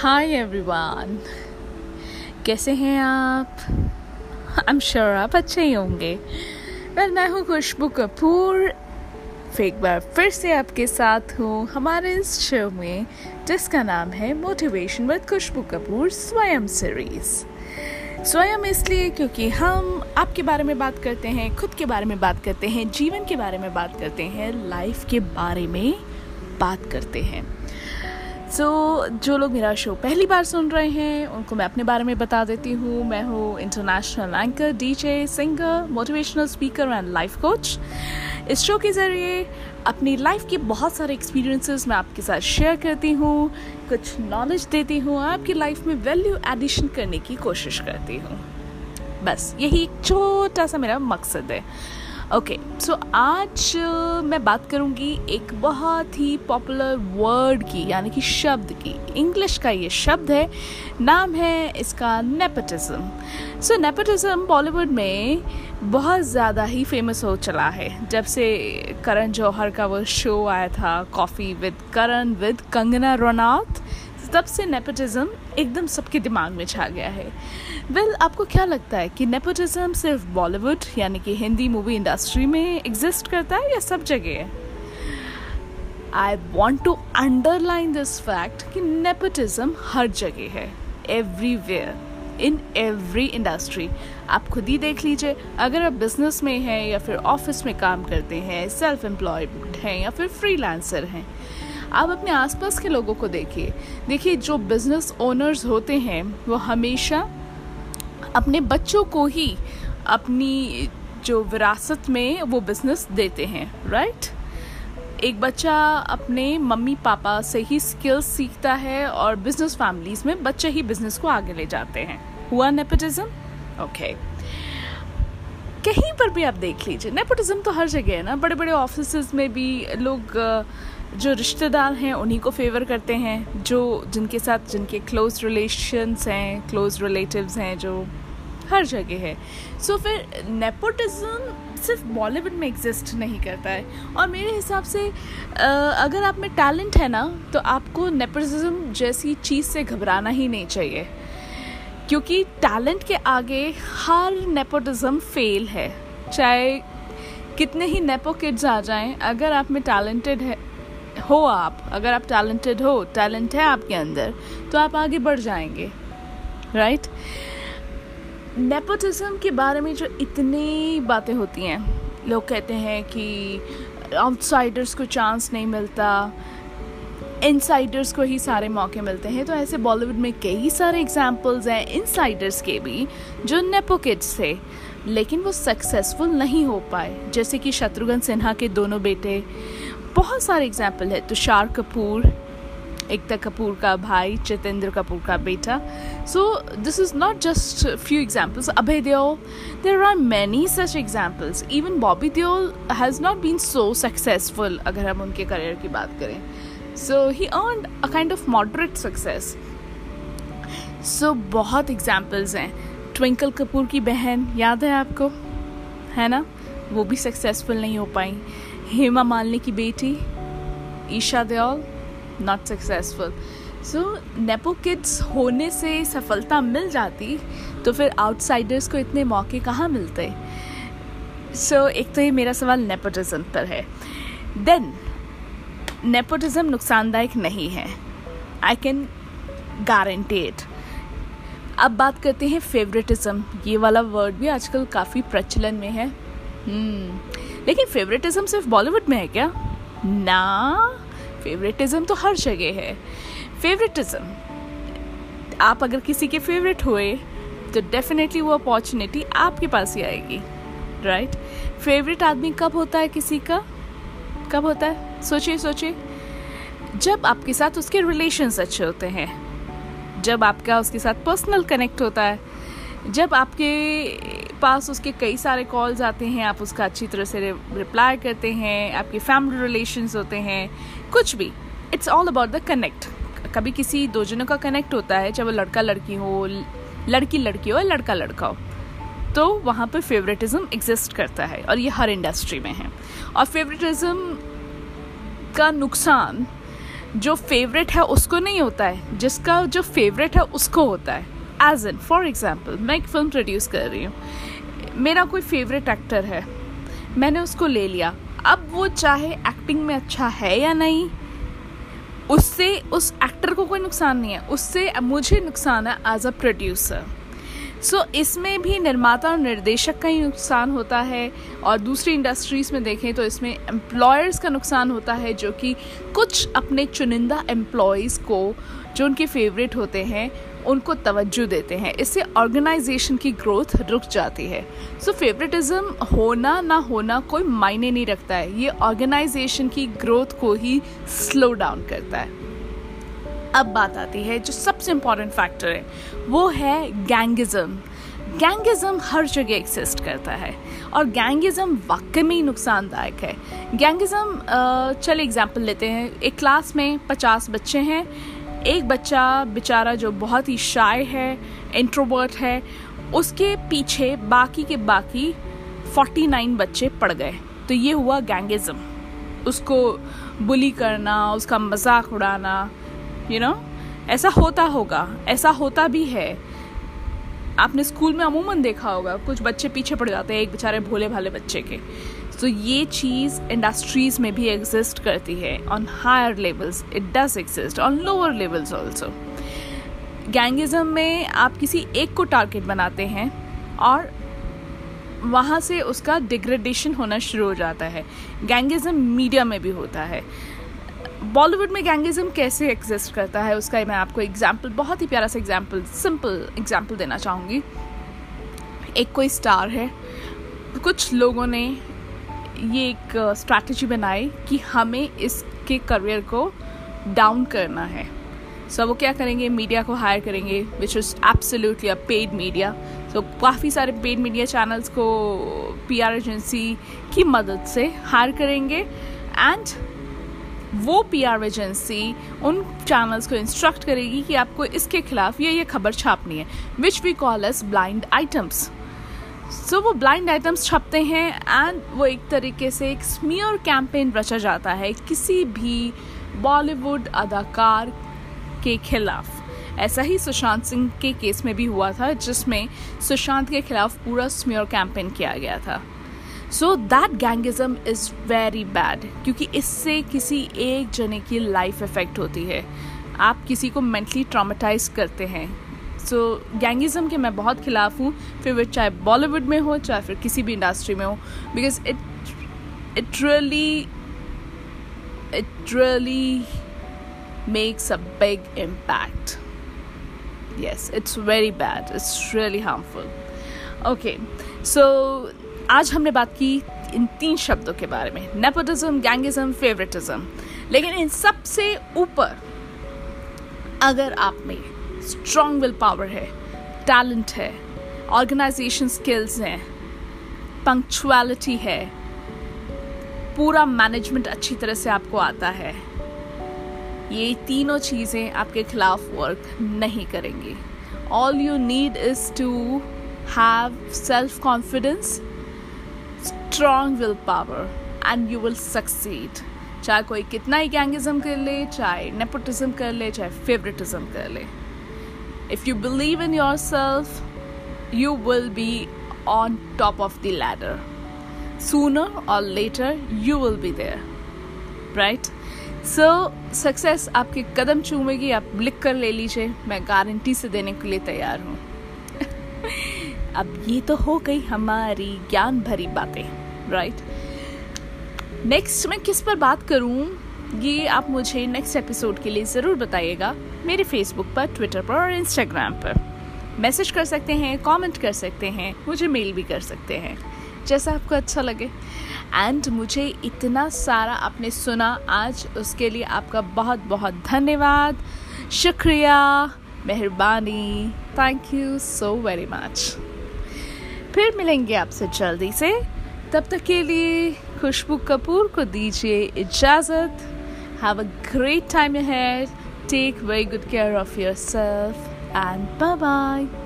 Hi everyone कैसे हैं आप? आई एम श्योर आप अच्छे ही होंगे। वेल मैं हूँ खुशबू कपूर। फिर एक बार फिर से आपके साथ हूँ हमारे इस शो में, जिसका नाम है मोटिवेशन विद खुशबू कपूर स्वयं सीरीज़ स्वयं इसलिए क्योंकि हम आपके बारे में बात करते हैं, खुद के बारे में बात करते हैं, जीवन के बारे में बात करते हैं लाइफ के बारे में बात करते हैं। सो so, जो लोग मेरा शो पहली बार सुन रहे हैं उनको मैं अपने बारे में बता देती हूँ। मैं हूँ international anchor DJ singer motivational speaker and life coach इस शो के ज़रिए अपनी लाइफ के बहुत सारे एक्सपीरियंसेस मैं आपके साथ शेयर करती हूँ। कुछ नॉलेज देती हूँ आपकी लाइफ में वैल्यू एडिशन करने की कोशिश करती हूँ। बस यही एक छोटा सा मेरा मकसद है। ओके okay, सो so आज मैं बात करूँगी एक बहुत ही पॉपुलर वर्ड की यानी कि शब्द की। इंग्लिश का ये शब्द है नाम है इसका नेपोटिज्म सो नेपोटिज्म बॉलीवुड में बहुत ज़्यादा ही फ़ेमस हो चला है। जब से करण जौहर का वो शो आया था coffee with Karan with Kangana Ranaut तब से नेपोटिज्म एकदम सबके दिमाग में छा गया है। वेल well, आपको क्या लगता है कि नेपोटिज्म सिर्फ़ बॉलीवुड यानी कि हिंदी मूवी इंडस्ट्री में एग्जिस्ट करता है या सब जगह है? I want to underline this fact कि नेपोटिज्म हर जगह है एवरीवेयर इन एवरी इंडस्ट्री आप खुद ही देख लीजिए अगर आप बिज़नेस में हैं या फिर ऑफ़िस में काम करते हैं सेल्फ एम्प्लॉयड हैं या फिर फ्रीलांसर हैं आप अपने आसपास के लोगों को देखिए। देखिए, जो बिज़नेस ओनर्स होते हैं, वो हमेशा अपने बच्चों को ही अपनी जो विरासत में वो बिज़नेस देते हैं राइट एक बच्चा अपने मम्मी पापा से ही स्किल्स सीखता है और बिज़नेस फैमिलीज़ में बच्चे ही बिज़नेस को आगे ले जाते हैं। हुआ नेपोटिज्म ओके कहीं पर भी आप देख लीजिए। नेपोटिज्म तो हर जगह है ना। बड़े बड़े ऑफ़िस में भी लोग जो रिश्तेदार हैं उन्हीं को फेवर करते हैं जो जिनके साथ जिनके क्लोज रिलेशंस हैं क्लोज रिलेटिव्स हैं जो हर जगह है। सो so, फिर नेपोटिज्म सिर्फ़ बॉलीवुड में एग्जिस्ट नहीं करता है। और मेरे हिसाब से अगर आप में टैलेंट है ना तो आपको नेपोटिज्म जैसी चीज़ से घबराना ही नहीं चाहिए। क्योंकि टैलेंट के आगे हर नेपोटिज्म फेल है चाहे कितने ही नेपो किड्स आ जाएँ, अगर आप में टैलेंटेड है, हो आप, अगर आप टैलेंटेड हो, टैलेंट है आपके अंदर तो आप आगे बढ़ जाएँगे राइट right? नेपोटिज्म के बारे में जो इतनी बातें होती हैं, लोग कहते हैं कि आउटसाइडर्स को चांस नहीं मिलता इनसाइडर्स को ही सारे मौके मिलते हैं। तो ऐसे बॉलीवुड में कई सारे एग्जाम्पल्स हैं इनसाइडर्स के भी, जो नेपो किड्स थे लेकिन वो सक्सेसफुल नहीं हो पाए। जैसे कि शत्रुघ्न सिन्हा के दोनों बेटे। बहुत सारे एग्ज़ाम्पल है। तुषार कपूर, एकता कपूर का भाई चितेंद्र कपूर का बेटा। So this is not just few examples Abhay Deol there are many such examples even Bobby Deol has not been so successful अगर हम उनके करियर की बात करें। So he earn a kind of moderate success so बहुत examples हैं. Twinkle Kapoor की बहन याद है आपको? है ना? वो भी सक्सेसफुल नहीं हो पाई. हेमा मालिनी की बेटी Esha Dayal not successful so nepo kids होने से सफलता मिल जाती तो फिर आउटसाइडर्स को इतने मौके कहाँ मिलते? सो so, एक तो ये मेरा सवाल नेपोटिज्म पर है. देन नेपोटिज्म नुकसानदायक नहीं है। आई कैन गारंटेड अब बात करते हैं फेवरेटिज्म ये वाला वर्ड भी आजकल काफ़ी प्रचलन में है। hmm. लेकिन फेवरेटिज्म सिर्फ़ बॉलीवुड में है क्या? ना। फेवरेटिज्म तो हर जगह है। फेवरेटिज्म आप अगर किसी के फेवरेट हुए तो डेफिनेटली वो अपॉर्चुनिटी आपके पास ही आएगी। राइट फेवरेट आदमी कब होता है किसी का? कब होता है? सोचिए सोचिए। जब आपके साथ उसके रिलेशन्स अच्छे होते हैं, जब आपका उसके साथ पर्सनल कनेक्ट होता है, जब आपके पास उसके कई सारे कॉल्स आते हैं, आप उसका अच्छी तरह से रिप्लाई करते हैं, आपके फैमिली रिलेशंस होते हैं, कुछ भी it's all about the connect कभी किसी दो जनों का कनेक्ट होता है, चाहे वो लड़का लड़की हो, लड़की लड़की हो या लड़का लड़का हो तो वहाँ पर फेवरेटिज्म एग्जिस्ट करता है और ये हर इंडस्ट्री में है। और फेवरेटिज्म का नुकसान जो फेवरेट है उसको नहीं होता है, जिसका जो फेवरेट है उसको होता है। एज इन फॉर एग्ज़ाम्पल मैं एक फ़िल्म प्रोड्यूस कर रही हूँ। मेरा कोई फेवरेट एक्टर है, मैंने उसको ले लिया। अब वो चाहे एक्टिंग में अच्छा है या नहीं, उससे, उस एक्टर को कोई नुकसान नहीं है। उससे मुझे नुकसान है as a producer so so, इसमें भी निर्माता और निर्देशक का ही नुकसान होता है और दूसरी इंडस्ट्रीज़ में देखें तो इसमें एम्प्लॉयर्स का नुकसान होता है जो कि कुछ अपने चुनिंदा एम्प्लॉयज़ को जो उनके फेवरेट होते हैं उनको तवज्जो देते हैं। इससे ऑर्गेनाइजेशन की ग्रोथ रुक जाती है। सो so, फेवरेटिज्म होना ना होना कोई मायने नहीं रखता है। ये ऑर्गेनाइजेशन की ग्रोथ को ही स्लो डाउन करता है। अब बात आती है, जो सबसे इंपॉर्टेंट फैक्टर है, वो है गैंगिज्म गैंगिज्म हर जगह एक्सिस्ट करता है और गैंगिज्म वाकई में ही नुकसानदायक है. गैंगिज्म चल एग्जांपल लेते हैं. एक क्लास में पचास बच्चे हैं. एक बच्चा बेचारा जो बहुत ही शाय है इंट्रोवर्ट है, उसके पीछे बाकी के बाकी 49 बच्चे पड़ गए. तो ये हुआ गैंगिज्म उसको बुली करना, उसका मज़ाक उड़ाना यू you नो know? ऐसा होता होगा, ऐसा होता भी है। आपने स्कूल में अमूमन देखा होगा, कुछ बच्चे पीछे पड़ जाते हैं, एक बेचारे भोले भाले बच्चे के। तो ये चीज़ इंडस्ट्रीज़ में भी एग्जिस्ट करती है on higher levels it does exist on lower levels also gangism में आप किसी एक को टारगेट बनाते हैं, और वहाँ से उसका डिग्रेडेशन होना शुरू हो जाता है। गैंगिज्म मीडिया में भी होता है। बॉलीवुड में गैंगिज्म कैसे एग्जिस्ट करता है उसका मैं आपको एग्ज़ाम्पल बहुत ही प्यारा सा एग्ज़ाम्पल सिंपल एग्ज़ाम्पल देना चाहूँगी। एक कोई स्टार है कुछ लोगों ने ये एक स्ट्रैटेजी बनाई कि हमें इसके करियर को डाउन करना है। सो so, वो क्या करेंगे? मीडिया को हायर करेंगे which is absolutely a paid media so काफ़ी सारे पेड मीडिया चैनल्स को पीआर एजेंसी की मदद से हायर करेंगे। एंड वो पी आर एजेंसी उन चैनल्स को इंस्ट्रक्ट करेगी कि आपको इसके खिलाफ ये ये खबर छापनी है which we call as blind items so वो ब्लाइंड आइटम्स छपते हैं एंड वो एक तरीके से एक स्मियर कैंपेन रचा जाता है किसी भी बॉलीवुड अदाकार के खिलाफ। ऐसा ही सुशांत सिंह के केस में भी हुआ था, जिसमें सुशांत के खिलाफ पूरा स्मियर कैंपेन किया गया था। So that gangism is very bad क्योंकि इससे किसी एक जने की लाइफ इफ़ेक्ट होती है। आप किसी को मेंटली ट्रामेटाइज करते हैं। सो so, गैंगिज्म के मैं बहुत खिलाफ हूँ फिर वो चाहे बॉलीवुड में हो चाहे फिर किसी भी इंडस्ट्री में हो। Because it it really it really makes a big impact yes it's very bad. It's really harmful. Okay so आज हमने बात की इन तीन शब्दों के बारे में नेपोटिज्म गैंगिज्म फेवरेटिज्म लेकिन इन सबसे ऊपर अगर आप में स्ट्रॉन्ग विल पावर है टैलेंट है ऑर्गेनाइजेशन स्किल्स हैं पंक्चुअलिटी है, पूरा मैनेजमेंट अच्छी तरह से आपको आता है, ये तीनों चीज़ें आपके खिलाफ वर्क नहीं करेंगी। All you need is to have self confidence strong will power and you will succeed चाहे कोई कितना ही गैंगिज्म कर ले, चाहे नेपोटिज्म कर ले, चाहे फेवरेटिज्म कर ले। If you believe in yourself you will be on top of the ladder sooner और later you will be there right so success आपके कदम चूमेगी, आप लिख कर ले लीजिए। मैं गारंटी से देने के लिए तैयार हूँ। अब ये तो हो गई हमारी ज्ञान भरी बातें राइट नेक्स्ट मैं किस पर बात करूँ, ये आप मुझे नेक्स्ट एपिसोड के लिए ज़रूर बताइएगा, मेरे फेसबुक पर ट्विटर पर और इंस्टाग्राम पर। मैसेज कर सकते हैं कमेंट कर सकते हैं, मुझे मेल भी कर सकते हैं, जैसा आपको अच्छा लगे। एंड मुझे इतना सारा आपने सुना आज, उसके लिए आपका बहुत बहुत धन्यवाद। शुक्रिया, मेहरबानी। Thank you so very much फिर मिलेंगे आपसे जल्दी से। तब तक के लिए खुशबू कपूर को दीजिए इजाज़त। हैव अ ग्रेट टाइम है take very good care of yourself and bye bye